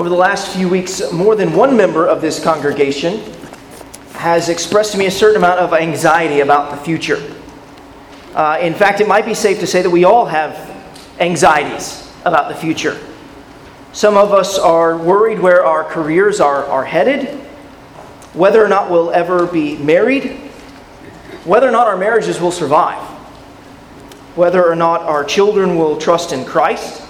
Over the last few weeks, more than one member of this congregation has expressed to me a certain amount of anxiety about the future. Uh, in fact, it might be safe to say that we all have anxieties about the future. Some of us are worried where our careers are, are headed, whether or not we'll ever be married, whether or not our marriages will survive, whether or not our children will trust in Christ,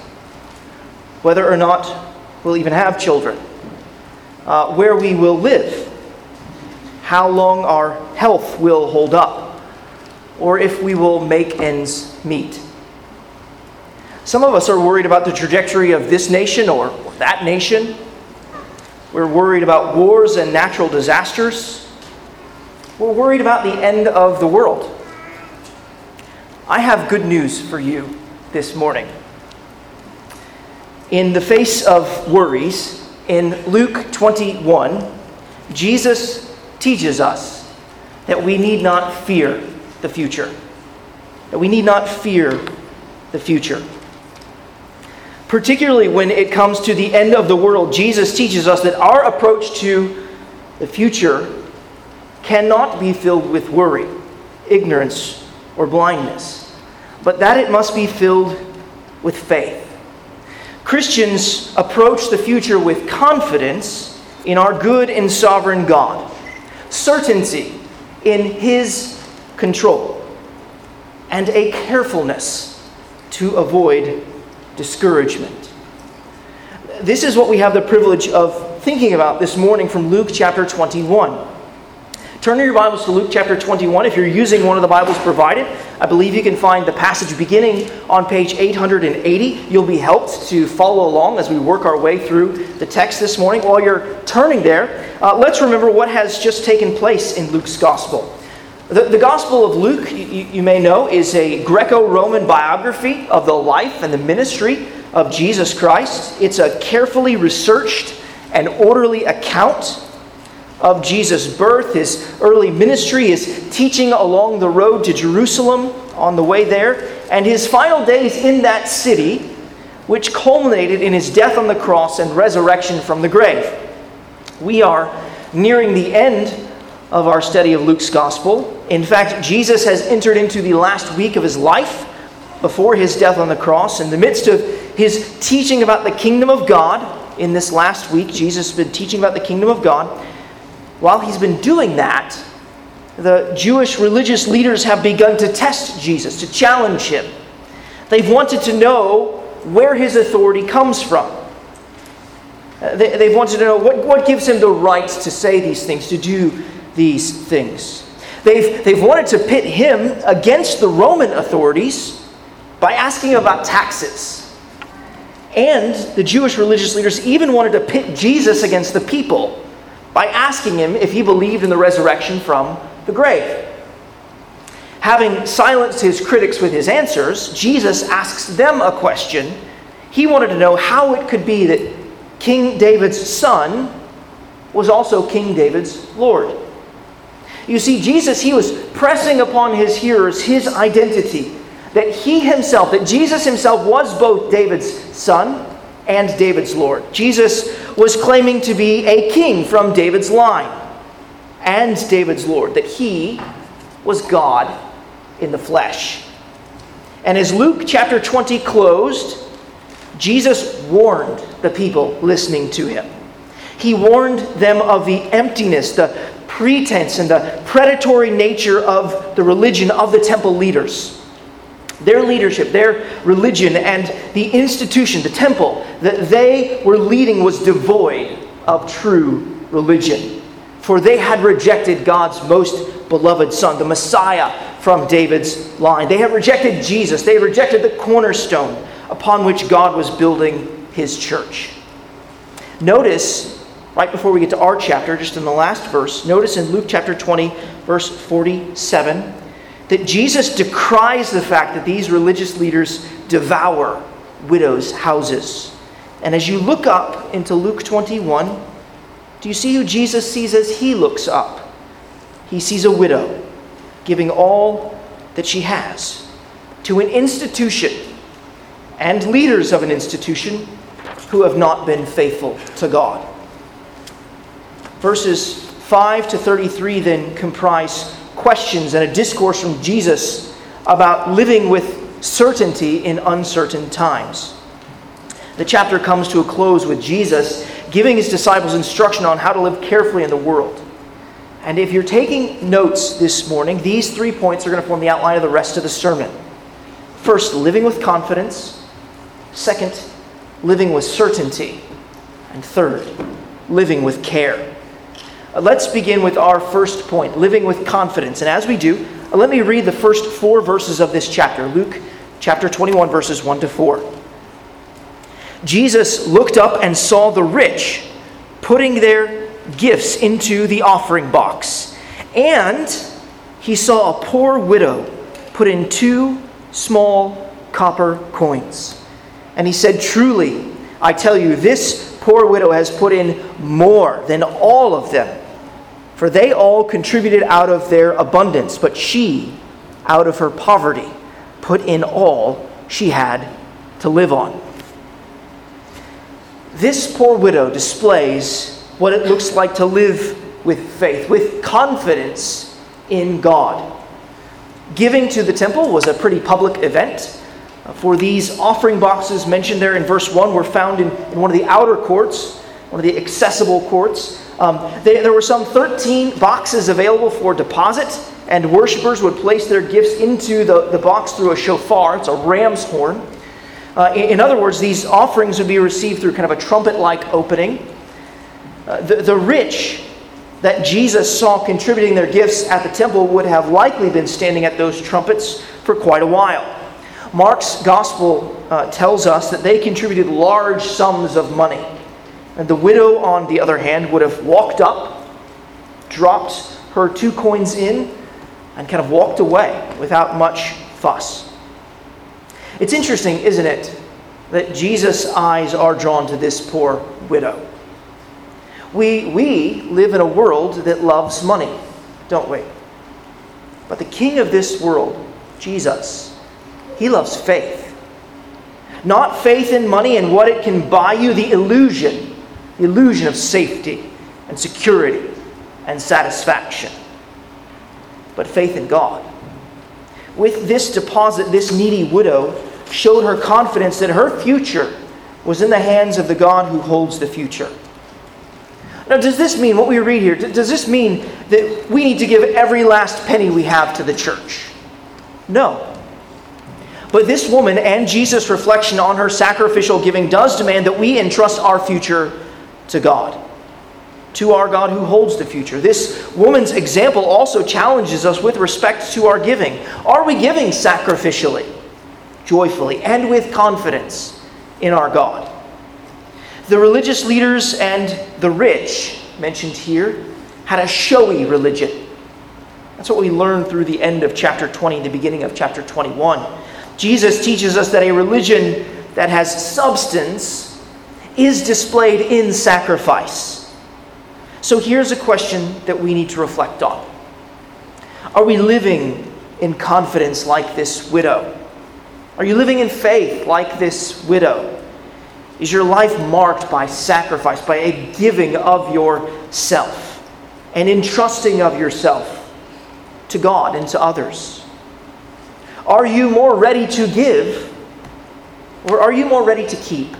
whether or not we'll even have children, uh, where we will live, how long our health will hold up, or if we will make ends meet. Some of us are worried about the trajectory of this nation or that nation. We're worried about wars and natural disasters. We're worried about the end of the world. I have good news for you this morning. In the face of worries, in Luke 21, Jesus teaches us that we need not fear the future. That we need not fear the future. Particularly when it comes to the end of the world, Jesus teaches us that our approach to the future cannot be filled with worry, ignorance, or blindness, but that it must be filled with faith. Christians approach the future with confidence in our good and sovereign God, certainty in His control, and a carefulness to avoid discouragement. This is what we have the privilege of thinking about this morning from Luke chapter 21. Turn your Bibles to Luke chapter 21. If you're using one of the Bibles provided, I believe you can find the passage beginning on page 880. You'll be helped to follow along as we work our way through the text this morning. While you're turning there, uh, let's remember what has just taken place in Luke's Gospel. The, the Gospel of Luke, you, you may know, is a Greco Roman biography of the life and the ministry of Jesus Christ. It's a carefully researched and orderly account of Jesus' birth, his early ministry, his teaching along the road to Jerusalem on the way there, and his final days in that city, which culminated in his death on the cross and resurrection from the grave. We are nearing the end of our study of Luke's gospel. In fact, Jesus has entered into the last week of his life before his death on the cross. In the midst of his teaching about the kingdom of God, in this last week, Jesus has been teaching about the kingdom of God while he's been doing that, the Jewish religious leaders have begun to test Jesus, to challenge him. They've wanted to know where his authority comes from. Uh, they, have wanted to know what, what gives him the right to say these things, to do these things. They've, they've wanted to pit him against the Roman authorities by asking about taxes. And the Jewish religious leaders even wanted to pit Jesus against the people by asking him if he believed in the resurrection from the grave. Having silenced his critics with his answers, Jesus asks them a question. He wanted to know how it could be that King David's son was also King David's Lord. You see, Jesus, he was pressing upon his hearers his identity that he himself, that Jesus himself was both David's son and David's Lord. Jesus was claiming to be a king from David's line and David's Lord, that he was God in the flesh. And as Luke chapter 20 closed, Jesus warned the people listening to him. He warned them of the emptiness, the pretense, and the predatory nature of the religion of the temple leaders their leadership, their religion, and the institution, the temple that they were leading was devoid of true religion. For they had rejected God's most beloved Son, the Messiah from David's line. They had rejected Jesus. They rejected the cornerstone upon which God was building his church. Notice, right before we get to our chapter, just in the last verse, notice in Luke chapter 20, verse 47 that Jesus decries the fact that these religious leaders devour widows' houses. And as you look up into Luke 21, do you see who Jesus sees as he looks up? He sees a widow giving all that she has to an institution and leaders of an institution who have not been faithful to God. Verses 5 to 33 then comprise questions and a discourse from Jesus about living with certainty in uncertain times. The chapter comes to a close with Jesus giving his disciples instruction on how to live carefully in the world. And if you're taking notes this morning, these three points are going to form the outline of the rest of the sermon. First, living with confidence. Second, living with certainty. And third, living with care. Uh, let's begin with our first point living with confidence. And as we do, uh, let me read the first four verses of this chapter Luke chapter 21, verses 1 to 4. Jesus looked up and saw the rich putting their gifts into the offering box. And he saw a poor widow put in two small copper coins. And he said, Truly, I tell you, this poor widow has put in more than all of them. For they all contributed out of their abundance, but she, out of her poverty, put in all she had to live on. This poor widow displays what it looks like to live with faith, with confidence in God. Giving to the temple was a pretty public event. For these offering boxes mentioned there in verse 1 were found in, in one of the outer courts, one of the accessible courts. Um, they, there were some 13 boxes available for deposit, and worshippers would place their gifts into the, the box through a shofar, it's a ram's horn. Uh, in, in, other words, these offerings would be received through kind of a trumpet like opening. Uh, the, the rich that Jesus saw contributing their gifts at the temple would have likely been standing at those trumpets for quite a while. Mark's gospel uh, tells us that they contributed large sums of money. And the widow, on the other hand, would have walked up, dropped her two coins in, and kind of walked away without much fuss. It's interesting, isn't it, that Jesus' eyes are drawn to this poor widow. We, we live in a world that loves money, don't we? But the king of this world, Jesus, he loves faith. Not faith in money and what it can buy you, the illusion, the illusion of safety and security and satisfaction, but faith in God. With this deposit, this needy widow showed her confidence that her future was in the hands of the God who holds the future. Now, does this mean, what we read here, does this mean that we need to give every last penny we have to the church? No. But this woman and Jesus' reflection on her sacrificial giving does demand that we entrust our future to God, to our God who holds the future. This woman's example also challenges us with respect to our giving. Are we giving sacrificially? joyfully and with confidence in our God. The religious leaders and the rich, mentioned here, had a showy religion. That's what we learn through the end of chapter 20 and the beginning of chapter 21. Jesus teaches us that a religion that has substance is displayed in sacrifice. So here's a question that we need to reflect on Are we living in confidence like this widow? Are you living in faith like this widow? Is your life marked by sacrifice, by a giving of yourself, and entrusting of yourself to God and to others? Are you more ready to give, or are you more ready to keep?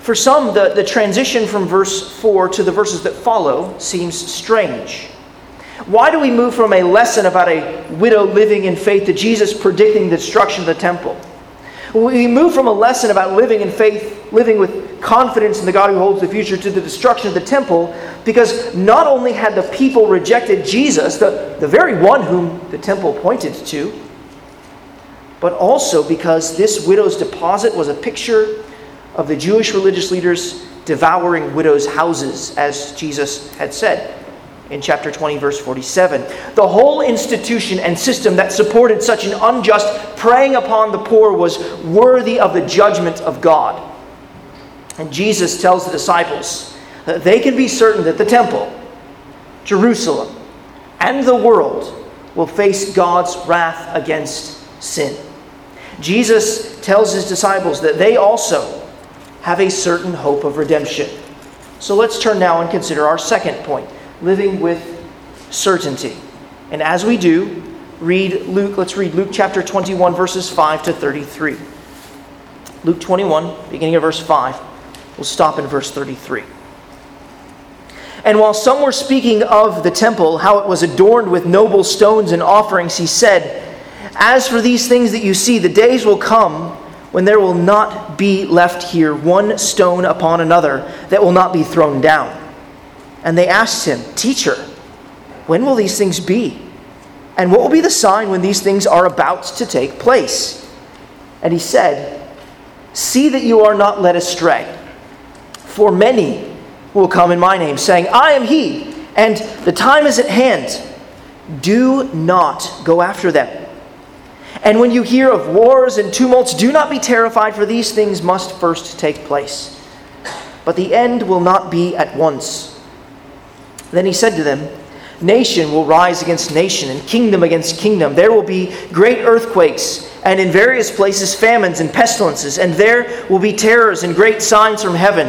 For some, the, the transition from verse 4 to the verses that follow seems strange. Why do we move from a lesson about a widow living in faith to Jesus predicting the destruction of the temple? We move from a lesson about living in faith, living with confidence in the God who holds the future, to the destruction of the temple because not only had the people rejected Jesus, the, the very one whom the temple pointed to, but also because this widow's deposit was a picture of the Jewish religious leaders devouring widows' houses, as Jesus had said in chapter 20, verse 47. The whole institution and system that supported such an unjust preying upon the poor was worthy of the judgment of God. And Jesus tells the disciples that they can be certain that the temple, Jerusalem, and the world will face God's wrath against sin. Jesus tells his disciples that they also have a certain hope of redemption. So let's turn now and consider our second point living with certainty. And as we do, read Luke, let's read Luke chapter 21, verses 5 to 33. Luke 21, beginning of verse 5. We'll stop in verse 33. And while some were speaking of the temple, how it was adorned with noble stones and offerings, he said, As for these things that you see, the days will come when there will not be left here one stone upon another that will not be thrown down. And they asked him, Teacher, when will these things be? And what will be the sign when these things are about to take place? And he said, See that you are not led astray. For many will come in my name, saying, I am he, and the time is at hand. Do not go after them. And when you hear of wars and tumults, do not be terrified, for these things must first take place. But the end will not be at once. Then he said to them, Nation will rise against nation, and kingdom against kingdom. There will be great earthquakes, and in various places famines and pestilences, and there will be terrors and great signs from heaven.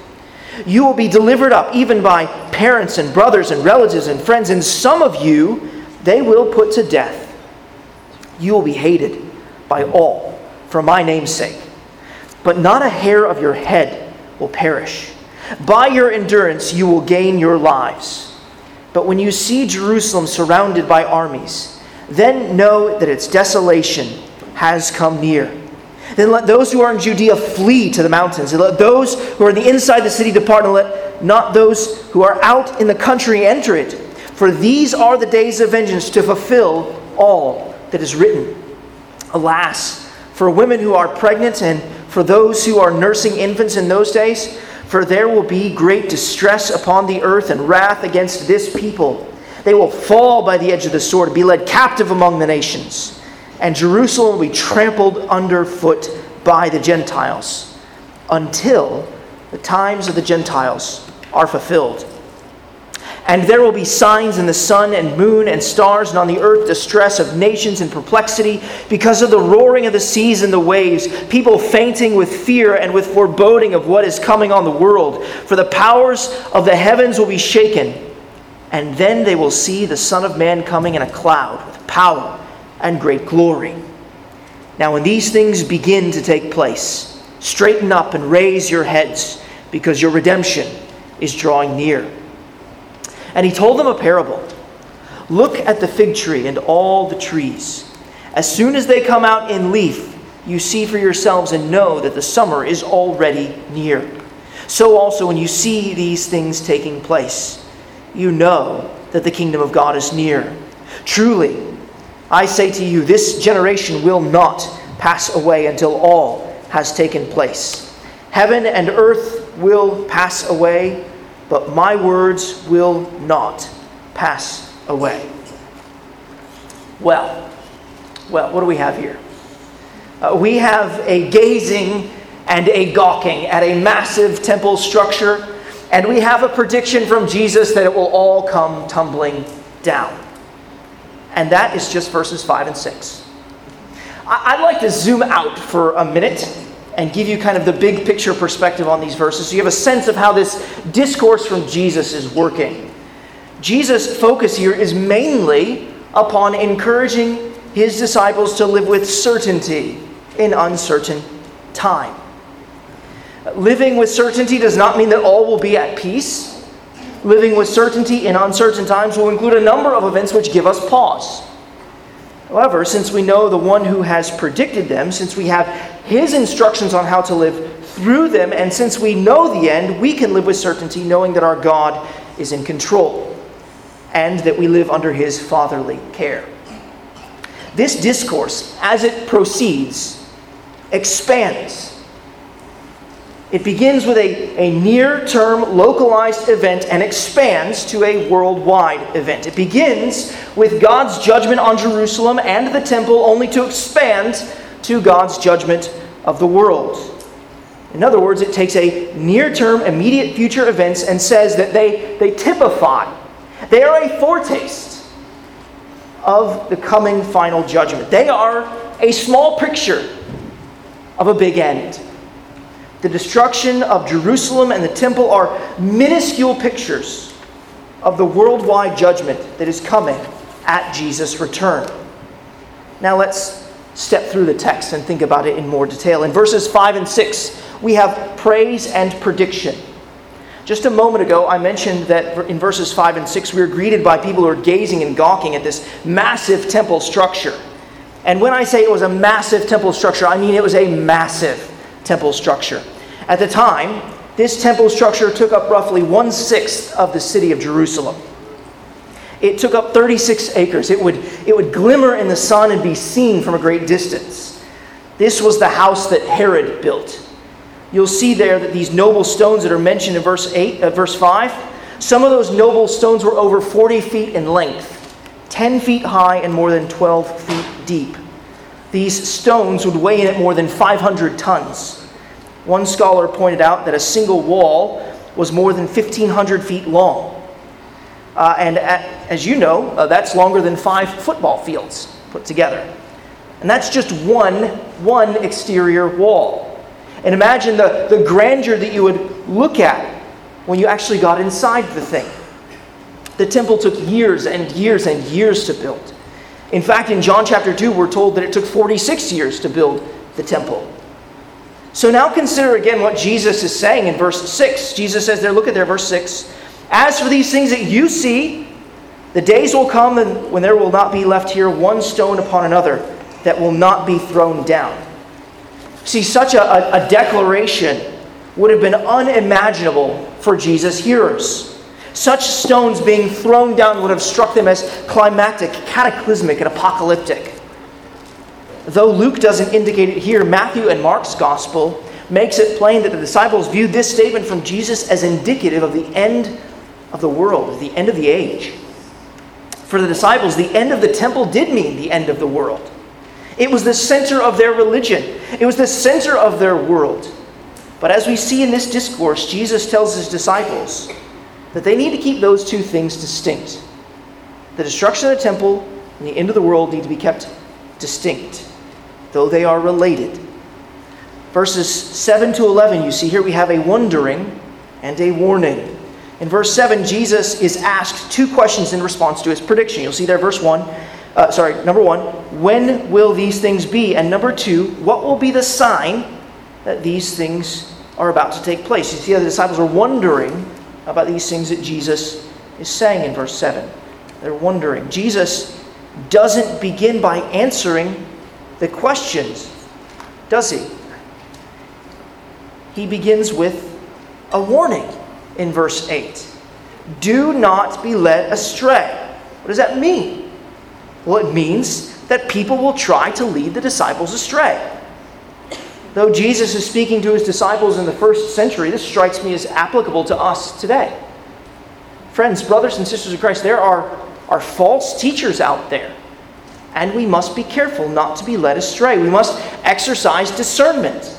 You will be delivered up even by parents and brothers and relatives and friends, and some of you they will put to death. You will be hated by all for my name's sake. But not a hair of your head will perish. By your endurance you will gain your lives. But when you see Jerusalem surrounded by armies, then know that its desolation has come near. Then let those who are in Judea flee to the mountains, and let those who are in the inside the city depart, and let not those who are out in the country enter it. For these are the days of vengeance to fulfill all that is written. Alas, for women who are pregnant and for those who are nursing infants in those days, for there will be great distress upon the earth and wrath against this people. They will fall by the edge of the sword, be led captive among the nations and Jerusalem will be trampled underfoot by the Gentiles until the times of the Gentiles are fulfilled. And there will be signs in the sun and moon and stars, and on the earth distress of nations and perplexity because of the roaring of the seas and the waves, people fainting with fear and with foreboding of what is coming on the world. For the powers of the heavens will be shaken, and then they will see the Son of Man coming in a cloud with power and great glory. Now, when these things begin to take place, straighten up and raise your heads, because your redemption is drawing near. And he told them a parable Look at the fig tree and all the trees. As soon as they come out in leaf, you see for yourselves and know that the summer is already near. So also, when you see these things taking place, you know that the kingdom of God is near. Truly, I say to you, this generation will not pass away until all has taken place. Heaven and earth will pass away, but my words will not pass away. Well, well, what do we have here? Uh, we have a gazing and a gawking at a massive temple structure, and we have a prediction from Jesus that it will all come tumbling down. And that is just verses 5 and 6. I'd like to zoom out for a minute and give you kind of the big picture perspective on these verses so you have a sense of how this discourse from Jesus is working. Jesus' focus here is mainly upon encouraging his disciples to live with certainty in uncertain time. Living with certainty does not mean that all will be at peace living with certainty in uncertain times will include a number of events which give us pause. However, since we know the one who has predicted them, since we have his instructions on how to live through them, and since we know the end, we can live with certainty knowing that our God is in control and that we live under his fatherly care. This discourse, as it proceeds, expands It begins with a, a near term localized event and expands to a worldwide event. It begins with God's judgment on Jerusalem and the temple, only to expand to God's judgment of the world. In other words, it takes a near term, immediate future events and says that they, they typify, they are a foretaste of the coming final judgment. They are a small picture of a big end. The destruction of Jerusalem and the temple are minuscule pictures of the worldwide judgment that is coming at Jesus' return. Now let's step through the text and think about it in more detail. In verses 5 and 6, we have praise and prediction. Just a moment ago, I mentioned that in verses 5 and 6, we are greeted by people who are gazing and gawking at this massive temple structure. And when I say it was a massive temple structure, I mean it was a massive temple structure. At the time, this temple structure took up roughly one sixth of the city of Jerusalem. It took up 36 acres. It would, it would glimmer in the sun and be seen from a great distance. This was the house that Herod built. You'll see there that these noble stones that are mentioned in verse 8, uh, verse 5, some of those noble stones were over 40 feet in length, 10 feet high, and more than 12 feet deep. These stones would weigh in at more than 500 tons. One scholar pointed out that a single wall was more than 1,500 feet long. Uh, and at, as you know, uh, that's longer than five football fields put together. And that's just one, one exterior wall. And imagine the, the grandeur that you would look at when you actually got inside the thing. The temple took years and years and years to build. In fact, in John chapter 2, we're told that it took 46 years to build the temple. So now consider again what Jesus is saying in verse 6. Jesus says there, look at there, verse 6. As for these things that you see, the days will come when there will not be left here one stone upon another that will not be thrown down. See, such a, a, declaration would have been unimaginable for Jesus' hearers. Such stones being thrown down would have struck them as climactic, cataclysmic, and apocalyptic. Though Luke doesn't indicate it here, Matthew and Mark's gospel makes it plain that the disciples viewed this statement from Jesus as indicative of the end of the world, the end of the age. For the disciples, the end of the temple did mean the end of the world. It was the center of their religion, it was the center of their world. But as we see in this discourse, Jesus tells his disciples that they need to keep those two things distinct. The destruction of the temple and the end of the world need to be kept distinct, though they are related. Verses 7 to 11, you see here we have a wondering and a warning. In verse 7, Jesus is asked two questions in response to his prediction. You'll see there, verse 1. Uh, sorry, number 1, when will these things be? And number 2, what will be the sign that these things are about to take place? You see how the disciples are wondering about these things that Jesus is saying in verse 7. They're wondering. Jesus doesn't begin by answering the questions, does he? He begins with a warning in verse 8 Do not be led astray. What does that mean? Well, it means that people will try to lead the disciples astray. Though Jesus is speaking to his disciples in the first century, this strikes me as applicable to us today. Friends, brothers and sisters of Christ, there are, are false teachers out there, and we must be careful not to be led astray. We must exercise discernment.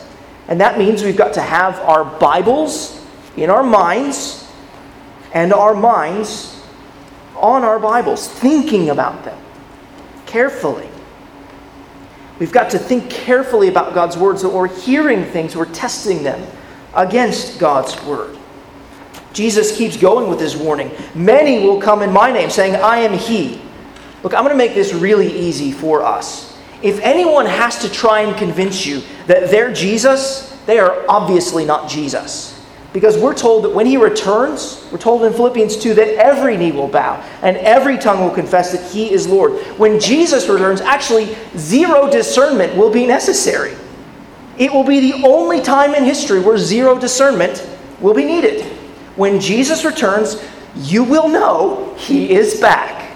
And that means we've got to have our Bibles in our minds and our minds on our Bibles, thinking about them carefully. We've got to think carefully about God's words, that we're hearing things, we're testing them against God's word. Jesus keeps going with his warning. Many will come in my name, saying, I am he. Look, I'm going to make this really easy for us. If anyone has to try and convince you that they're Jesus, they are obviously not Jesus. Because we're told that when he returns, we're told in Philippians 2 that every knee will bow and every tongue will confess that he is Lord. When Jesus returns, actually, zero discernment will be necessary. It will be the only time in history where zero discernment will be needed. When Jesus returns, you will know he is back.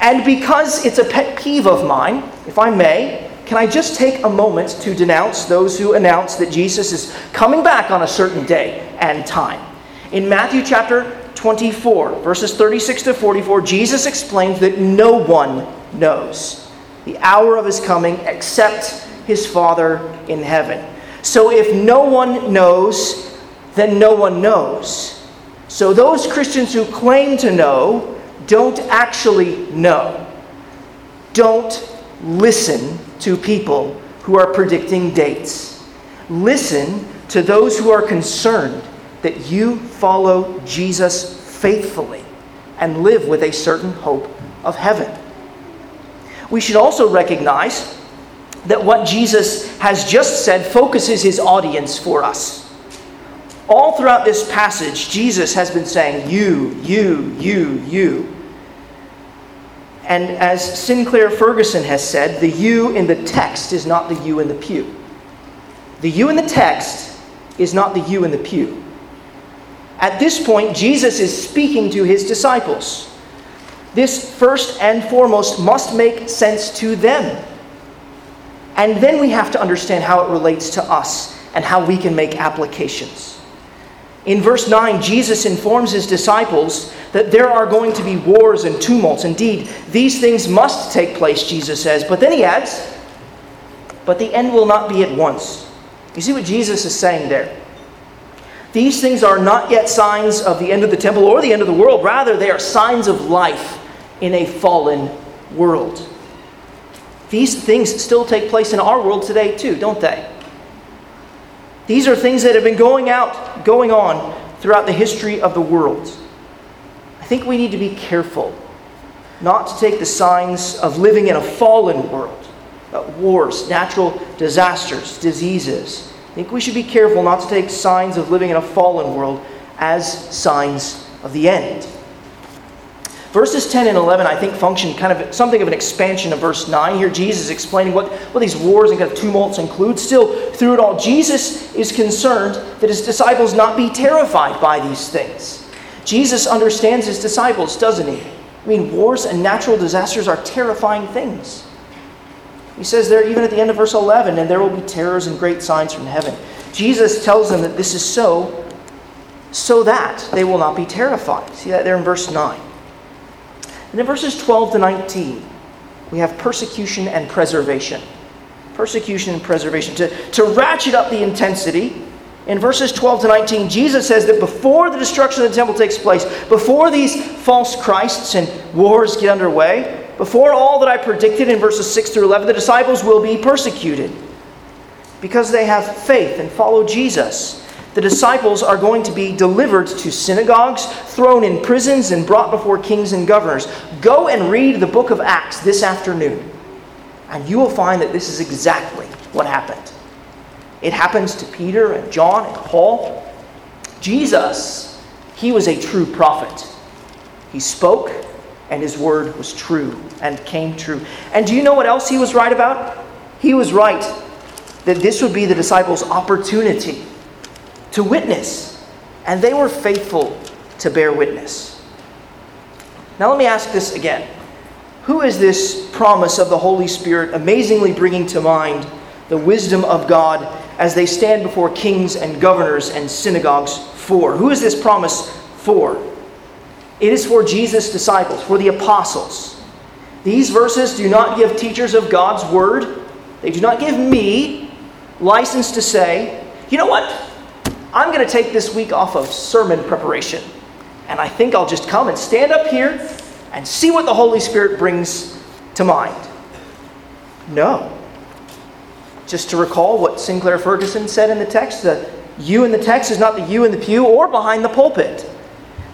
And because it's a pet peeve of mine, if I may, can I just take a moment to denounce those who announce that Jesus is coming back on a certain day and time? In Matthew chapter 24, verses 36 to 44, Jesus explains that no one knows the hour of his coming except his Father in heaven. So if no one knows, then no one knows. So those Christians who claim to know don't actually know. Don't listen to people who are predicting dates. Listen to those who are concerned that you follow Jesus faithfully and live with a certain hope of heaven. We should also recognize that what Jesus has just said focuses his audience for us. All throughout this passage, Jesus has been saying, You, you, you, you. And as Sinclair Ferguson has said, the you in the text is not the you in the pew. The you in the text is not the you in the pew. At this point, Jesus is speaking to his disciples. This, first and foremost, must make sense to them. And then we have to understand how it relates to us and how we can make applications. In verse 9, Jesus informs his disciples that there are going to be wars and tumults. Indeed, these things must take place, Jesus says. But then he adds, but the end will not be at once. You see what Jesus is saying there? These things are not yet signs of the end of the temple or the end of the world. Rather, they are signs of life in a fallen world. These things still take place in our world today, too, don't they? These are things that have been going out, going on throughout the history of the world. I think we need to be careful not to take the signs of living in a fallen world, wars, natural disasters, diseases. I think we should be careful not to take signs of living in a fallen world as signs of the end. Verses 10 and 11, I think, function kind of something of an expansion of verse 9. Here, Jesus is explaining what, what these wars and kind of tumults include. Still, through it all, Jesus is concerned that his disciples not be terrified by these things. Jesus understands his disciples, doesn't he? I mean, wars and natural disasters are terrifying things. He says there, even at the end of verse 11, and there will be terrors and great signs from heaven. Jesus tells them that this is so, so that they will not be terrified. See that there in verse 9. And in verses 12 to 19, we have persecution and preservation. Persecution and preservation. To, to ratchet up the intensity, in verses 12 to 19, Jesus says that before the destruction of the temple takes place, before these false Christs and wars get underway, before all that I predicted in verses 6 through 11, the disciples will be persecuted because they have faith and follow Jesus the disciples are going to be delivered to synagogues, thrown in prisons, and brought before kings and governors. Go and read the book of Acts this afternoon, and you will find that this is exactly what happened. It happens to Peter and John and Paul. Jesus, he was a true prophet. He spoke, and his word was true and came true. And do you know what else he was right about? He was right that this would be the disciples' opportunity to witness, and they were faithful to bear witness. Now, let me ask this again Who is this promise of the Holy Spirit amazingly bringing to mind the wisdom of God as they stand before kings and governors and synagogues for? Who is this promise for? It is for Jesus' disciples, for the apostles. These verses do not give teachers of God's word, they do not give me license to say, you know what? I'm going to take this week off of sermon preparation. And I think I'll just come and stand up here and see what the Holy Spirit brings to mind. No. Just to recall what Sinclair Ferguson said in the text the you in the text is not the you in the pew or behind the pulpit.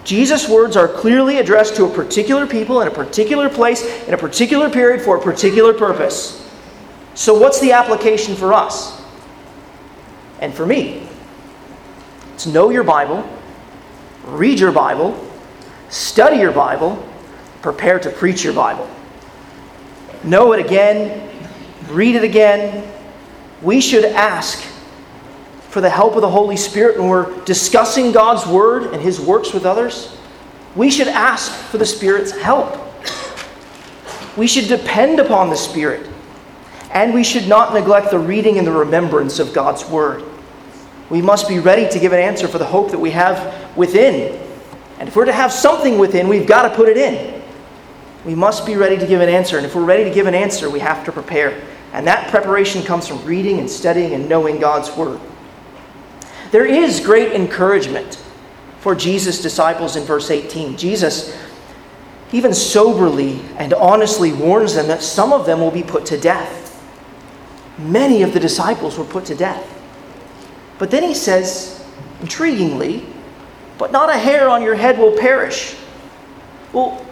Jesus' words are clearly addressed to a particular people in a particular place in a particular period for a particular purpose. So, what's the application for us? And for me? To know your Bible, read your Bible, study your Bible, prepare to preach your Bible. Know it again, read it again. We should ask for the help of the Holy Spirit when we're discussing God's Word and His works with others. We should ask for the Spirit's help. We should depend upon the Spirit And we should not neglect the reading and the remembrance of God's Word. We must be ready to give an answer for the hope that we have within. And if we're to have something within, we've got to put it in. We must be ready to give an answer. And if we're ready to give an answer, we have to prepare. And that preparation comes from reading and studying and knowing God's Word. There is great encouragement for Jesus' disciples in verse 18. Jesus even soberly and honestly warns them that some of them will be put to death. Many of the disciples were put to death. But then he says, intriguingly, but not a hair on your head will perish. Well,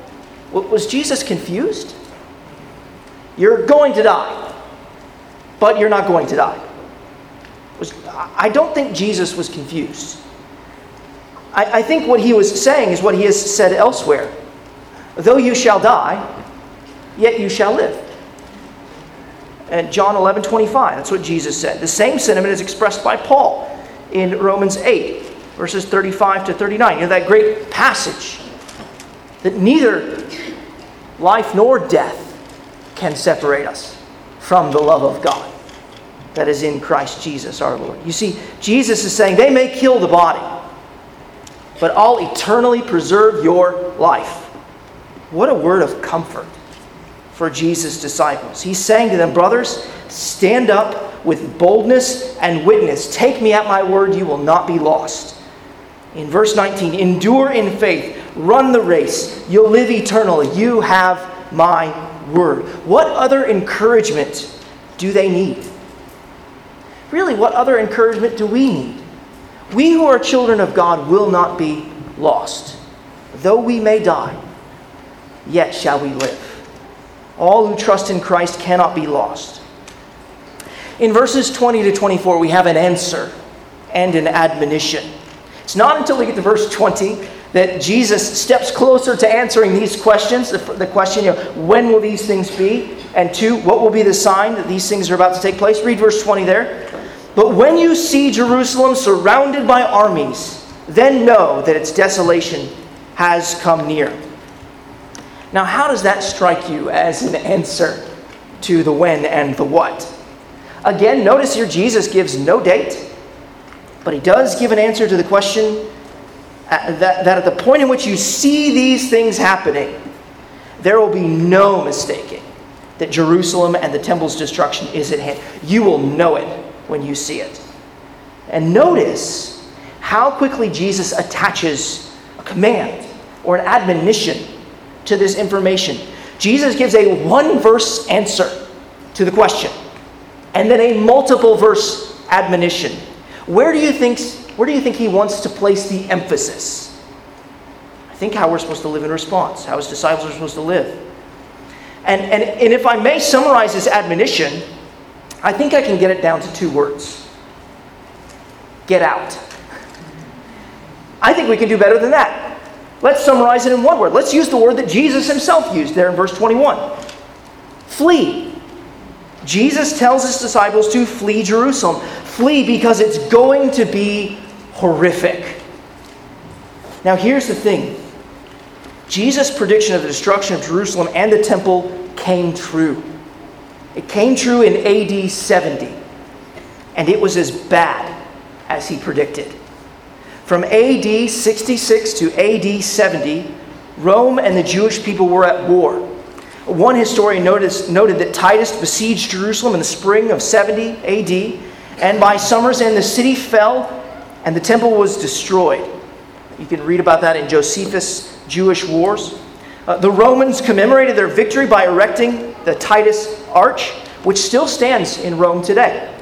was Jesus confused? You're going to die, but you're not going to die. I don't think Jesus was confused. I, think what he was saying is what he has said elsewhere. Though you shall die, yet you shall live. And John 11, 25, that's what Jesus said. The same sentiment is expressed by Paul in Romans 8, verses 35 to 39. You know, that great passage that neither life nor death can separate us from the love of God that is in Christ Jesus our Lord. You see, Jesus is saying, they may kill the body, but I'll eternally preserve your life. What a word of comfort for Jesus' disciples. He's saying to them, Brothers, stand up with boldness and witness. Take me at my word, you will not be lost. In verse 19, endure in faith, run the race, you'll live eternally. You have my word. What other encouragement do they need? Really, what other encouragement do we need? We who are children of God will not be lost. Though we may die, yet shall we live. All who trust in Christ cannot be lost. In verses 20 to 24, we have an answer and an admonition. It's not until we get to verse 20 that Jesus steps closer to answering these questions. The, the question, you know, when will these things be? And two, what will be the sign that these things are about to take place? Read verse 20 there. But when you see Jerusalem surrounded by armies, then know that its desolation has come near. Now, how does that strike you as an answer to the when and the what? Again, notice here Jesus gives no date, but he does give an answer to the question uh, that, that at the point in which you see these things happening, there will be no mistaking that Jerusalem and the temple's destruction is at hand. You will know it when you see it. And notice how quickly Jesus attaches a command or an admonition to this information. Jesus gives a one verse answer to the question and then a multiple verse admonition. Where do you think, where do you think he wants to place the emphasis? I think how we're supposed to live in response, how his disciples are supposed to live. And, and, and if I may summarize this admonition, I think I can get it down to two words get out. I think we can do better than that. Let's summarize it in one word. Let's use the word that Jesus himself used there in verse 21 flee. Jesus tells his disciples to flee Jerusalem. Flee because it's going to be horrific. Now, here's the thing Jesus' prediction of the destruction of Jerusalem and the temple came true. It came true in AD 70, and it was as bad as he predicted. From AD 66 to AD 70, Rome and the Jewish people were at war. One historian noticed, noted that Titus besieged Jerusalem in the spring of 70 AD, and by summer's end, the city fell and the temple was destroyed. You can read about that in Josephus' Jewish Wars. Uh, the Romans commemorated their victory by erecting the Titus Arch, which still stands in Rome today.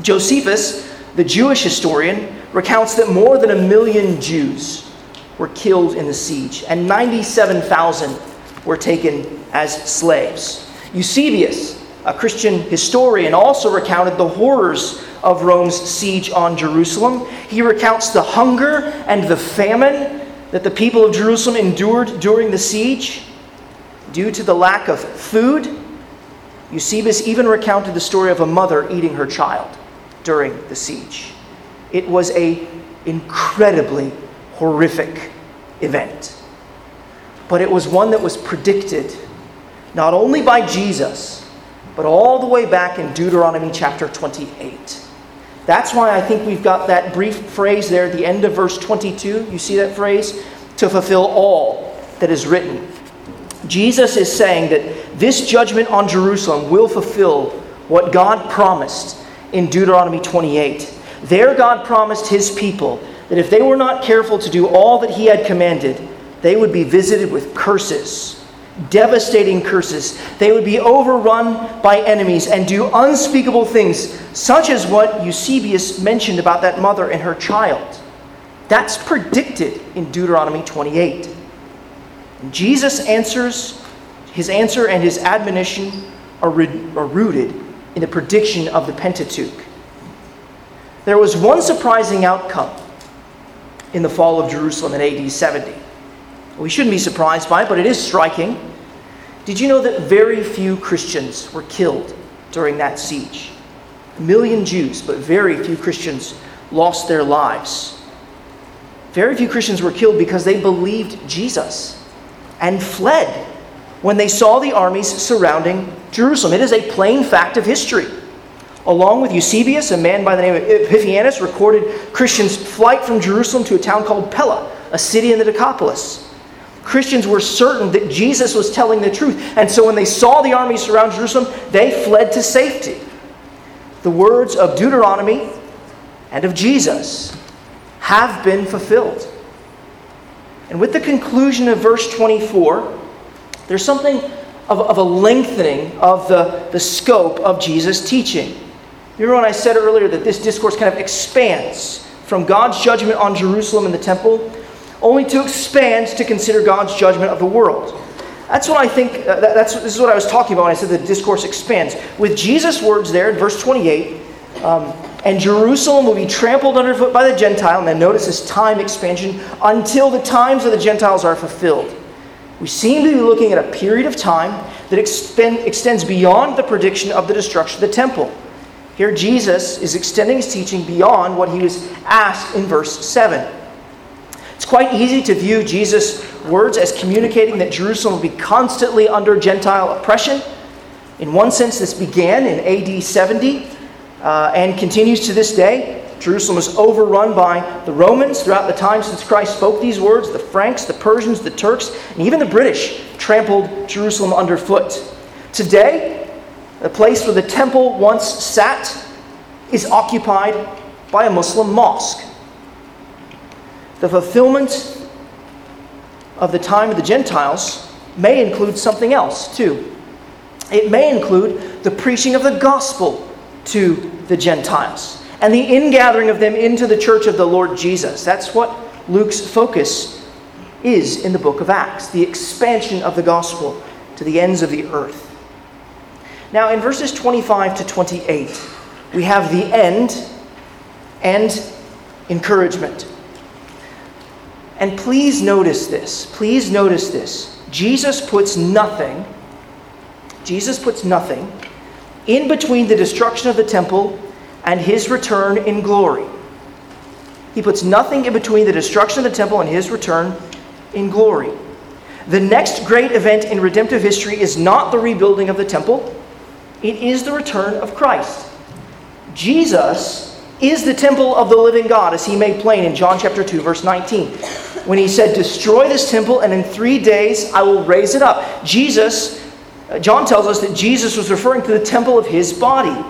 Josephus, the Jewish historian, recounts that more than a million Jews were killed in the siege, and 97,000 were taken as slaves. Eusebius, a Christian historian, also recounted the horrors of Rome's siege on Jerusalem. He recounts the hunger and the famine that the people of Jerusalem endured during the siege due to the lack of food. Eusebius even recounted the story of a mother eating her child during the siege. It was a incredibly horrific event. But it was one that was predicted not only by Jesus, but all the way back in Deuteronomy chapter 28. That's why I think we've got that brief phrase there at the end of verse 22. You see that phrase? To fulfill all that is written. Jesus is saying that this judgment on Jerusalem will fulfill what God promised in Deuteronomy 28. There, God promised his people that if they were not careful to do all that he had commanded, they would be visited with curses, devastating curses. They would be overrun by enemies and do unspeakable things, such as what Eusebius mentioned about that mother and her child. That's predicted in Deuteronomy 28. And Jesus answers, his answer and his admonition are, are rooted in the prediction of the Pentateuch. There was one surprising outcome in the fall of Jerusalem in AD 70. We shouldn't be surprised by it, but it is striking. Did you know that very few Christians were killed during that siege? A million Jews, but very few Christians lost their lives. Very few Christians were killed because they believed Jesus and fled when they saw the armies surrounding Jerusalem. It is a plain fact of history. Along with Eusebius, a man by the name of Epiphanius recorded Christians' flight from Jerusalem to a town called Pella, a city in the Decapolis. Christians were certain that Jesus was telling the truth, and so when they saw the army surround Jerusalem, they fled to safety. The words of Deuteronomy and of Jesus have been fulfilled. And with the conclusion of verse 24, there's something of, of a lengthening of the, the scope of Jesus' teaching. Remember when I said earlier that this discourse kind of expands from God's judgment on Jerusalem and the temple, only to expand to consider God's judgment of the world. That's what I think, uh, that's, this is what I was talking about when I said the discourse expands. With Jesus' words there in verse 28, um, and Jerusalem will be trampled underfoot by the Gentile, and then notice this time expansion, until the times of the Gentiles are fulfilled. We seem to be looking at a period of time that extends beyond the prediction of the destruction of the temple. Here, Jesus is extending his teaching beyond what he was asked in verse 7. It's quite easy to view Jesus' words as communicating that Jerusalem will be constantly under Gentile oppression. In one sense, this began in AD 70 uh, and continues to this day. Jerusalem was overrun by the Romans throughout the time since Christ spoke these words. The Franks, the Persians, the Turks, and even the British trampled Jerusalem underfoot. Today, the place where the temple once sat is occupied by a Muslim mosque. The fulfillment of the time of the Gentiles may include something else, too. It may include the preaching of the gospel to the Gentiles and the ingathering of them into the church of the Lord Jesus. That's what Luke's focus is in the book of Acts the expansion of the gospel to the ends of the earth. Now, in verses 25 to 28, we have the end and encouragement. And please notice this. Please notice this. Jesus puts nothing, Jesus puts nothing in between the destruction of the temple and his return in glory. He puts nothing in between the destruction of the temple and his return in glory. The next great event in redemptive history is not the rebuilding of the temple, it is the return of Christ. Jesus is the temple of the living God, as he made plain in John chapter 2, verse 19. When he said, Destroy this temple, and in three days I will raise it up. Jesus, uh, John tells us that Jesus was referring to the temple of his body.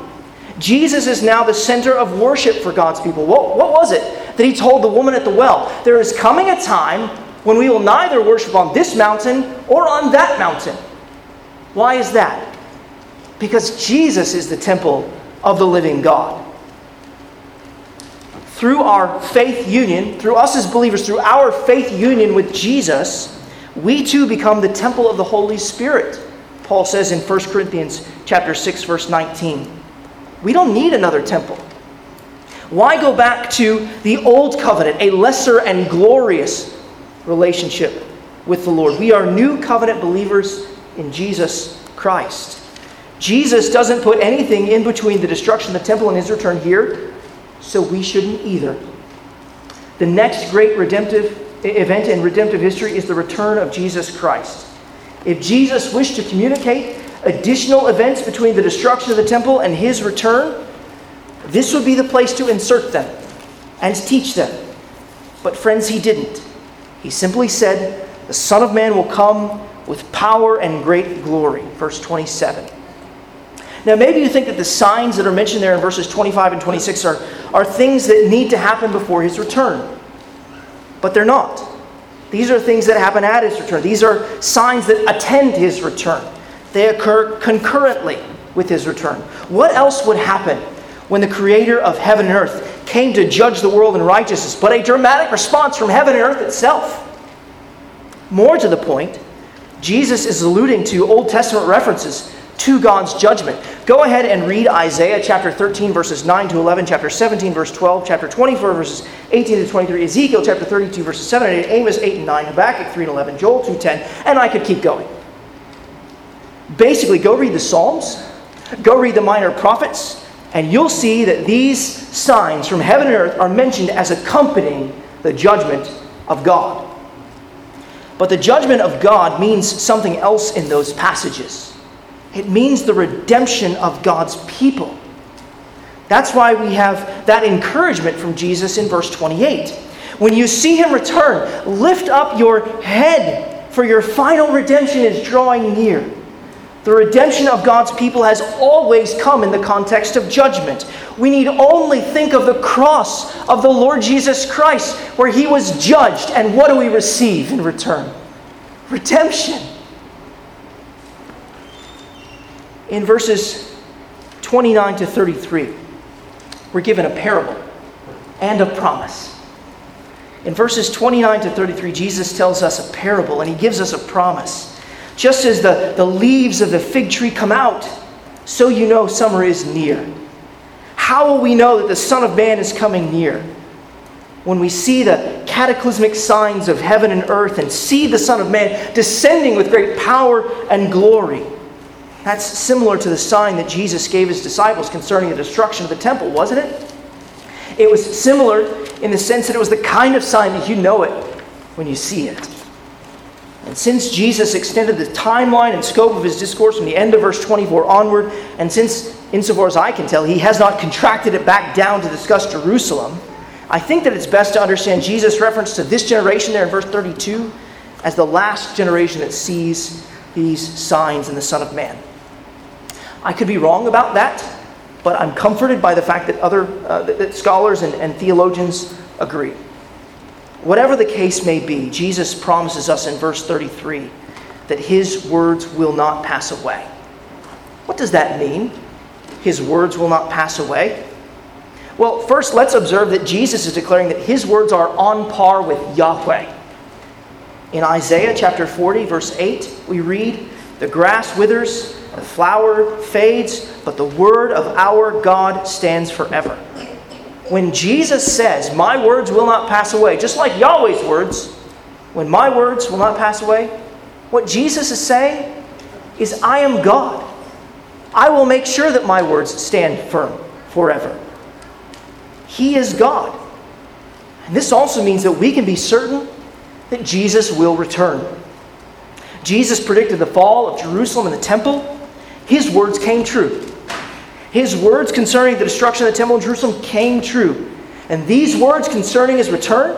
Jesus is now the center of worship for God's people. What, what was it that he told the woman at the well? There is coming a time when we will neither worship on this mountain or on that mountain. Why is that? Because Jesus is the temple of the living God. Through our faith union, through us as believers, through our faith union with Jesus, we too become the temple of the Holy Spirit. Paul says in 1 Corinthians chapter 6 verse 19. We don't need another temple. Why go back to the old covenant, a lesser and glorious relationship with the Lord? We are new covenant believers in Jesus Christ. Jesus doesn't put anything in between the destruction of the temple and his return here, so we shouldn't either. The next great redemptive event in redemptive history is the return of Jesus Christ. If Jesus wished to communicate additional events between the destruction of the temple and his return, this would be the place to insert them and teach them. But, friends, he didn't. He simply said, The Son of Man will come with power and great glory. Verse 27. Now, maybe you think that the signs that are mentioned there in verses 25 and 26 are, are things that need to happen before his return. But they're not. These are things that happen at his return. These are signs that attend his return. They occur concurrently with his return. What else would happen when the creator of heaven and earth came to judge the world in righteousness, but a dramatic response from heaven and earth itself? More to the point, Jesus is alluding to Old Testament references to God's judgment. Go ahead and read Isaiah chapter 13, verses 9 to 11, chapter 17, verse 12, chapter 24, verses 18 to 23, Ezekiel chapter 32, verses 7 and 8, Amos 8 and 9, Habakkuk 3 and 11, Joel 2 10, and I could keep going. Basically, go read the Psalms, go read the minor prophets, and you'll see that these signs from heaven and earth are mentioned as accompanying the judgment of God. But the judgment of God means something else in those passages. It means the redemption of God's people. That's why we have that encouragement from Jesus in verse 28. When you see him return, lift up your head, for your final redemption is drawing near. The redemption of God's people has always come in the context of judgment. We need only think of the cross of the Lord Jesus Christ, where he was judged, and what do we receive in return? Redemption. In verses 29 to 33, we're given a parable and a promise. In verses 29 to 33, Jesus tells us a parable and he gives us a promise. Just as the, the leaves of the fig tree come out, so you know summer is near. How will we know that the Son of Man is coming near? When we see the cataclysmic signs of heaven and earth and see the Son of Man descending with great power and glory. That's similar to the sign that Jesus gave his disciples concerning the destruction of the temple, wasn't it? It was similar in the sense that it was the kind of sign that you know it when you see it. And since Jesus extended the timeline and scope of his discourse from the end of verse 24 onward, and since, insofar as I can tell, he has not contracted it back down to discuss Jerusalem, I think that it's best to understand Jesus' reference to this generation there in verse 32 as the last generation that sees these signs in the Son of Man. I could be wrong about that, but I'm comforted by the fact that other uh, that scholars and, and theologians agree. Whatever the case may be, Jesus promises us in verse 33 that his words will not pass away. What does that mean? His words will not pass away? Well, first, let's observe that Jesus is declaring that his words are on par with Yahweh. In Isaiah chapter 40, verse 8, we read, The grass withers the flower fades, but the word of our God stands forever. When Jesus says, My words will not pass away, just like Yahweh's words, when my words will not pass away, what Jesus is saying is, I am God. I will make sure that my words stand firm forever. He is God. And this also means that we can be certain that Jesus will return. Jesus predicted the fall of Jerusalem and the temple his words came true. His words concerning the destruction of the temple in Jerusalem came true. And these words concerning his return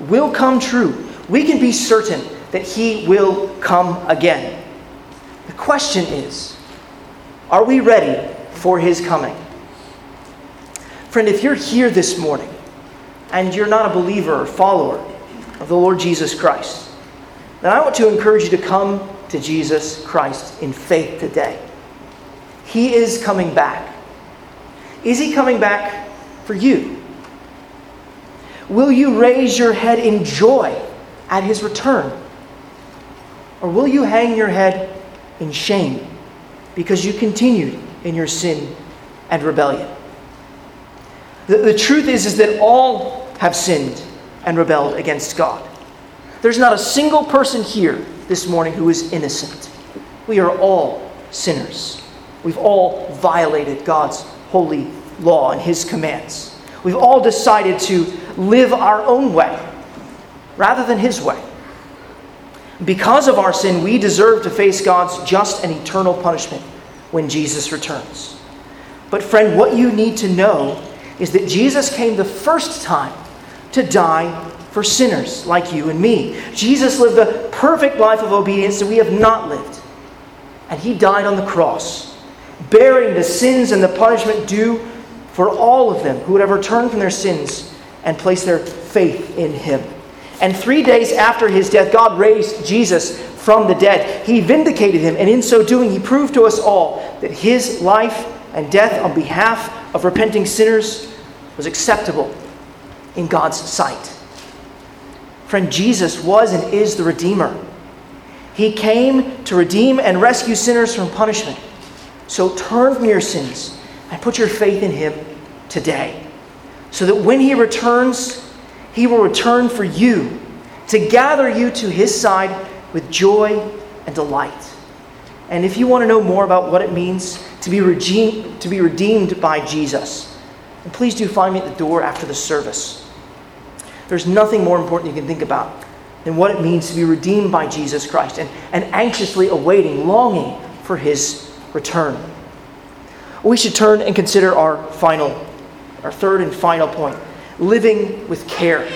will come true. We can be certain that he will come again. The question is are we ready for his coming? Friend, if you're here this morning and you're not a believer or follower of the Lord Jesus Christ, then I want to encourage you to come to Jesus Christ in faith today. He is coming back. Is He coming back for you? Will you raise your head in joy at His return? Or will you hang your head in shame because you continued in your sin and rebellion? The, the truth is, is that all have sinned and rebelled against God. There's not a single person here this morning who is innocent. We are all sinners. We've all violated God's holy law and His commands. We've all decided to live our own way rather than His way. Because of our sin, we deserve to face God's just and eternal punishment when Jesus returns. But, friend, what you need to know is that Jesus came the first time to die for sinners like you and me. Jesus lived the perfect life of obedience that we have not lived. And he died on the cross, bearing the sins and the punishment due for all of them who would ever turn from their sins and place their faith in him. And three days after his death, God raised Jesus from the dead. He vindicated him, and in so doing, he proved to us all that his life and death on behalf of repenting sinners was acceptable in God's sight. Friend, Jesus was and is the Redeemer. He came to redeem and rescue sinners from punishment. So turn from your sins and put your faith in him today. So that when he returns, he will return for you to gather you to his side with joy and delight. And if you want to know more about what it means to be, redeemed, to be redeemed by Jesus, please do find me at the door after the service. There's nothing more important you can think about than what it means to be redeemed by Jesus Christ and, and anxiously awaiting, longing for his return. We should turn and consider our final, our third and final point living with care.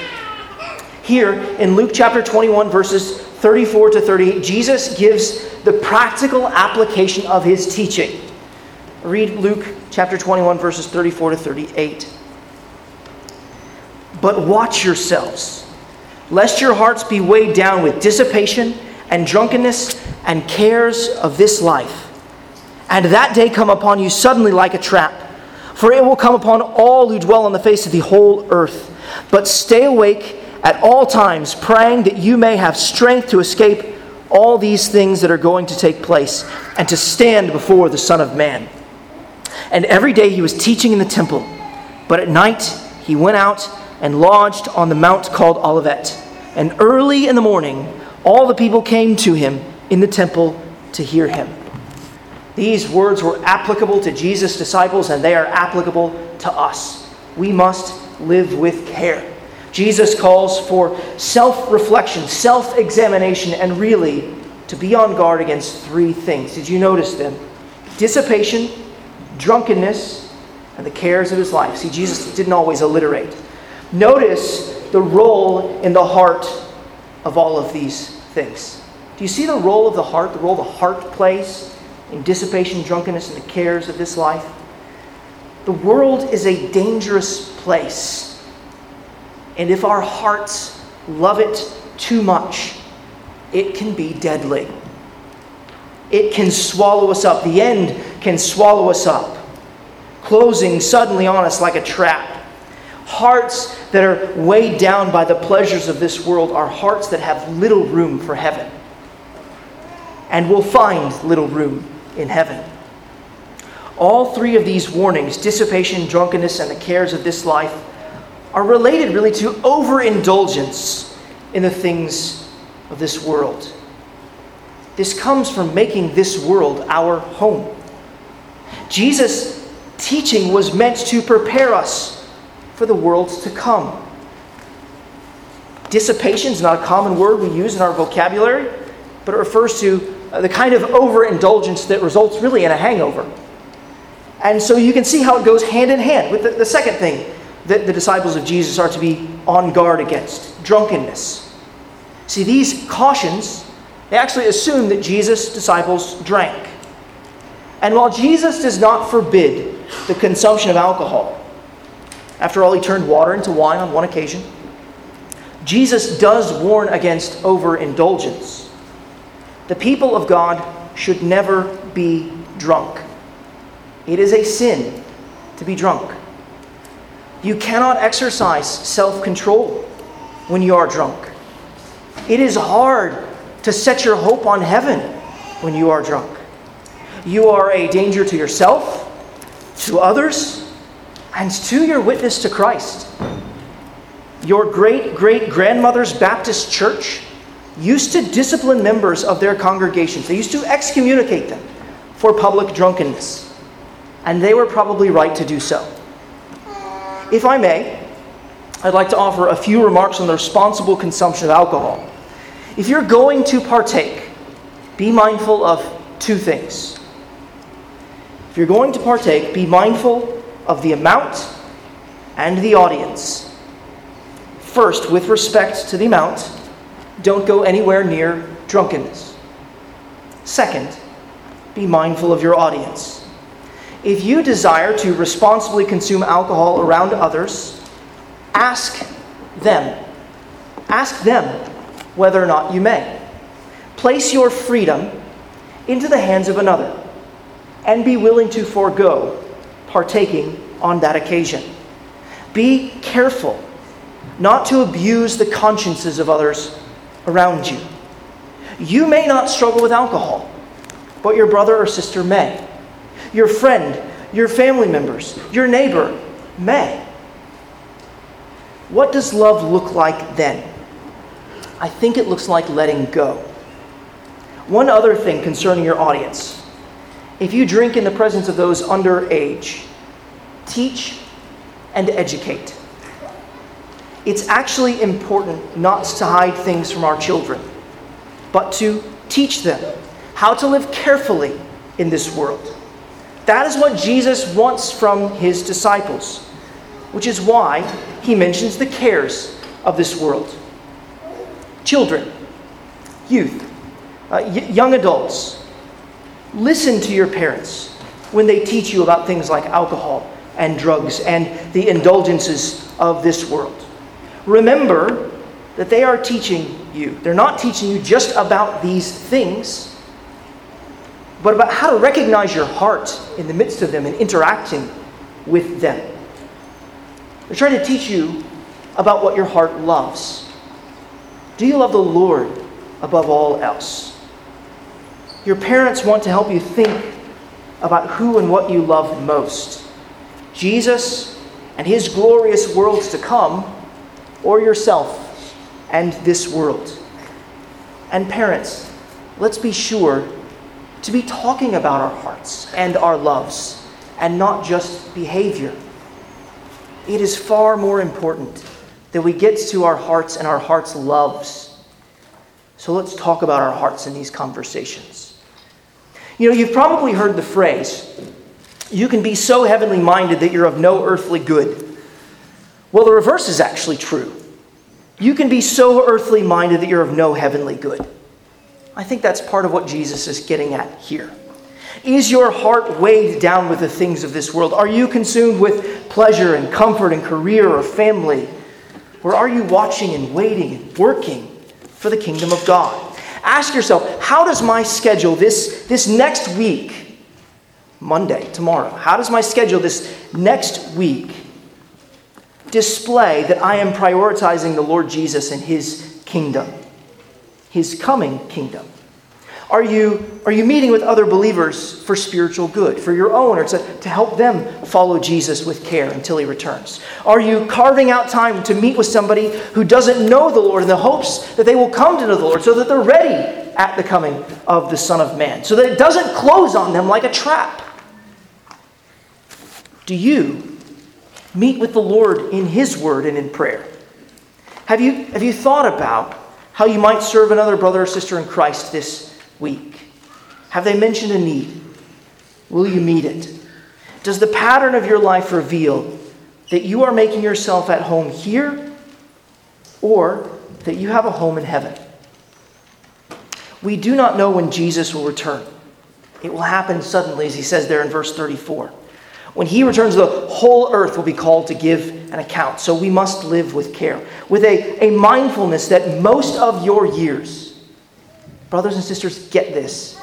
Here in Luke chapter 21, verses 34 to 38, Jesus gives the practical application of his teaching. Read Luke chapter 21, verses 34 to 38. But watch yourselves, lest your hearts be weighed down with dissipation and drunkenness and cares of this life, and that day come upon you suddenly like a trap for it will come upon all who dwell on the face of the whole earth. But stay awake at all times, praying that you may have strength to escape all these things that are going to take place and to stand before the Son of Man. And every day he was teaching in the temple, but at night he went out and lodged on the mount called Olivet. And early in the morning, all the people came to him in the temple to hear him. These words were applicable to Jesus' disciples, and they are applicable to us. We must live with care. Jesus calls for self reflection, self examination, and really to be on guard against three things. Did you notice them? Dissipation, drunkenness, and the cares of his life. See, Jesus didn't always alliterate. Notice the role in the heart of all of these things. Do you see the role of the heart, the role the heart plays in dissipation, drunkenness, and the cares of this life. The world is a dangerous place. And if our hearts love it too much, it can be deadly. It can swallow us up. The end can swallow us up, closing suddenly on us like a trap. Hearts that are weighed down by the pleasures of this world are hearts that have little room for heaven and will find little room in heaven. All three of these warnings dissipation, drunkenness, and the cares of this life are related really to overindulgence in the things of this world. This comes from making this world our home. Jesus' teaching was meant to prepare us for the worlds to come. Dissipation is not a common word we use in our vocabulary, but it refers to uh, the kind of overindulgence that results really in a hangover. And so you can see how it goes hand in hand with the, the second thing that the disciples of Jesus are to be on guard against drunkenness. See, these cautions, they actually assume that Jesus' disciples drank. And while Jesus does not forbid the consumption of alcohol, after all, he turned water into wine on one occasion, Jesus does warn against overindulgence. The people of God should never be drunk. It is a sin to be drunk. You cannot exercise self control when you are drunk. It is hard to set your hope on heaven when you are drunk. You are a danger to yourself, to others, and to your witness to Christ. Your great great grandmother's Baptist church used to discipline members of their congregations. They used to excommunicate them for public drunkenness. And they were probably right to do so. If I may, I'd like to offer a few remarks on the responsible consumption of alcohol. If you're going to partake, be mindful of two things. If you're going to partake, be mindful of the amount and the audience. First, with respect to the amount, don't go anywhere near drunkenness. Second, be mindful of your audience. If you desire to responsibly consume alcohol around others, ask them. Ask them whether or not you may. Place your freedom into the hands of another and be willing to forego partaking on that occasion. Be careful not to abuse the consciences of others around you. You may not struggle with alcohol, but your brother or sister may. Your friend, your family members, your neighbor may. What does love look like then? I think it looks like letting go. One other thing concerning your audience if you drink in the presence of those underage, teach and educate. It's actually important not to hide things from our children, but to teach them how to live carefully in this world. That is what Jesus wants from his disciples, which is why he mentions the cares of this world. Children, youth, uh, y- young adults, listen to your parents when they teach you about things like alcohol and drugs and the indulgences of this world. Remember that they are teaching you. They're not teaching you just about these things, but about how to recognize your heart in the midst of them and interacting with them. They're trying to teach you about what your heart loves. Do you love the Lord above all else? Your parents want to help you think about who and what you love most Jesus and his glorious worlds to come, or yourself and this world. And parents, let's be sure to be talking about our hearts and our loves and not just behavior. It is far more important that we get to our hearts and our hearts' loves. So let's talk about our hearts in these conversations. You know, you've probably heard the phrase, you can be so heavenly minded that you're of no earthly good. Well, the reverse is actually true. You can be so earthly minded that you're of no heavenly good. I think that's part of what Jesus is getting at here. Is your heart weighed down with the things of this world? Are you consumed with pleasure and comfort and career or family? Or are you watching and waiting and working for the kingdom of God? Ask yourself, how does my schedule this, this next week, Monday, tomorrow, how does my schedule this next week display that I am prioritizing the Lord Jesus and his kingdom, his coming kingdom? Are you, are you meeting with other believers for spiritual good, for your own, or to, to help them follow Jesus with care until he returns? Are you carving out time to meet with somebody who doesn't know the Lord in the hopes that they will come to know the Lord so that they're ready at the coming of the Son of Man, so that it doesn't close on them like a trap? Do you meet with the Lord in his word and in prayer? Have you, have you thought about how you might serve another brother or sister in Christ this week? Have they mentioned a need? Will you meet it? Does the pattern of your life reveal that you are making yourself at home here or that you have a home in heaven? We do not know when Jesus will return. It will happen suddenly, as he says there in verse 34. When he returns, the whole earth will be called to give an account. So we must live with care, with a, a mindfulness that most of your years, Brothers and sisters, get this.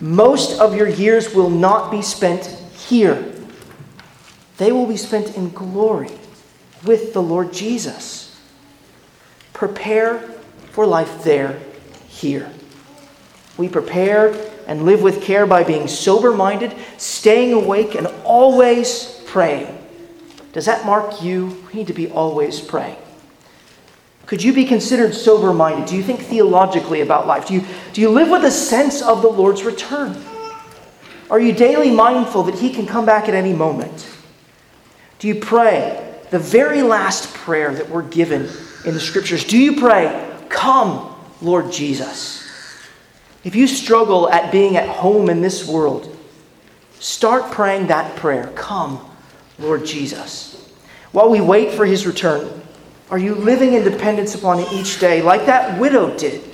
Most of your years will not be spent here, they will be spent in glory with the Lord Jesus. Prepare for life there, here. We prepare and live with care by being sober minded, staying awake, and always praying. Does that mark you? We need to be always praying. Could you be considered sober minded? Do you think theologically about life? Do you, do you live with a sense of the Lord's return? Are you daily mindful that He can come back at any moment? Do you pray the very last prayer that we're given in the Scriptures? Do you pray, Come, Lord Jesus. If you struggle at being at home in this world, start praying that prayer Come, Lord Jesus. While we wait for his return, are you living in dependence upon him each day like that widow did?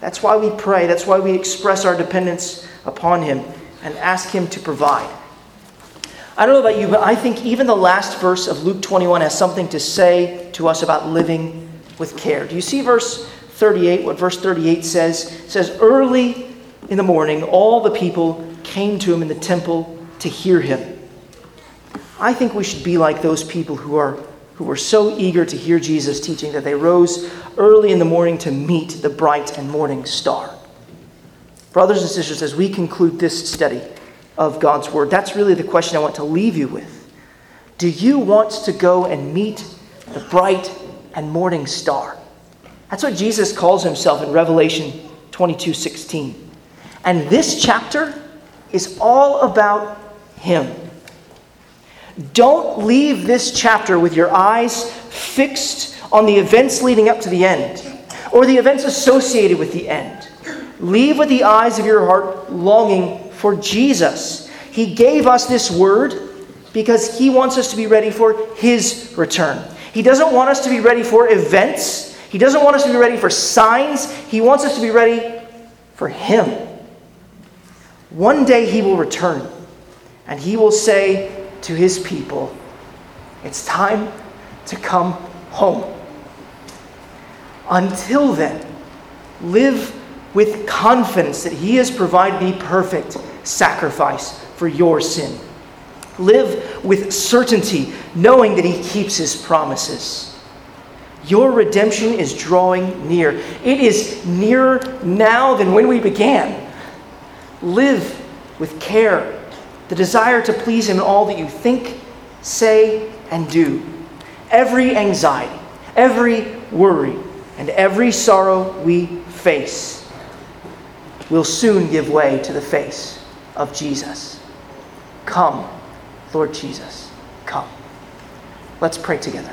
That's why we pray. That's why we express our dependence upon him and ask him to provide. I don't know about you, but I think even the last verse of Luke 21 has something to say to us about living with care. Do you see verse 38? What verse 38 says? It says, Early in the morning, all the people came to him in the temple to hear him. I think we should be like those people who are who were so eager to hear Jesus teaching that they rose early in the morning to meet the bright and morning star. Brothers and sisters, as we conclude this study of God's Word, that's really the question I want to leave you with. Do you want to go and meet the bright and morning star? That's what Jesus calls himself in Revelation 22 16. And this chapter is all about him. Don't leave this chapter with your eyes fixed on the events leading up to the end or the events associated with the end. Leave with the eyes of your heart longing for Jesus. He gave us this word because he wants us to be ready for his return. He doesn't want us to be ready for events, he doesn't want us to be ready for signs. He wants us to be ready for him. One day he will return and he will say, to his people, It's time to come home. Until then, live with confidence that he has provided the perfect sacrifice for your sin. Live with certainty, knowing that he keeps his promises. Your redemption is drawing near. It is nearer now than when we began. Live with care the desire to please Him in all that you think, say, and do. Every anxiety, every worry, and every sorrow we face will soon give way to the face of Jesus. Come, Lord Jesus, come. Let's pray together.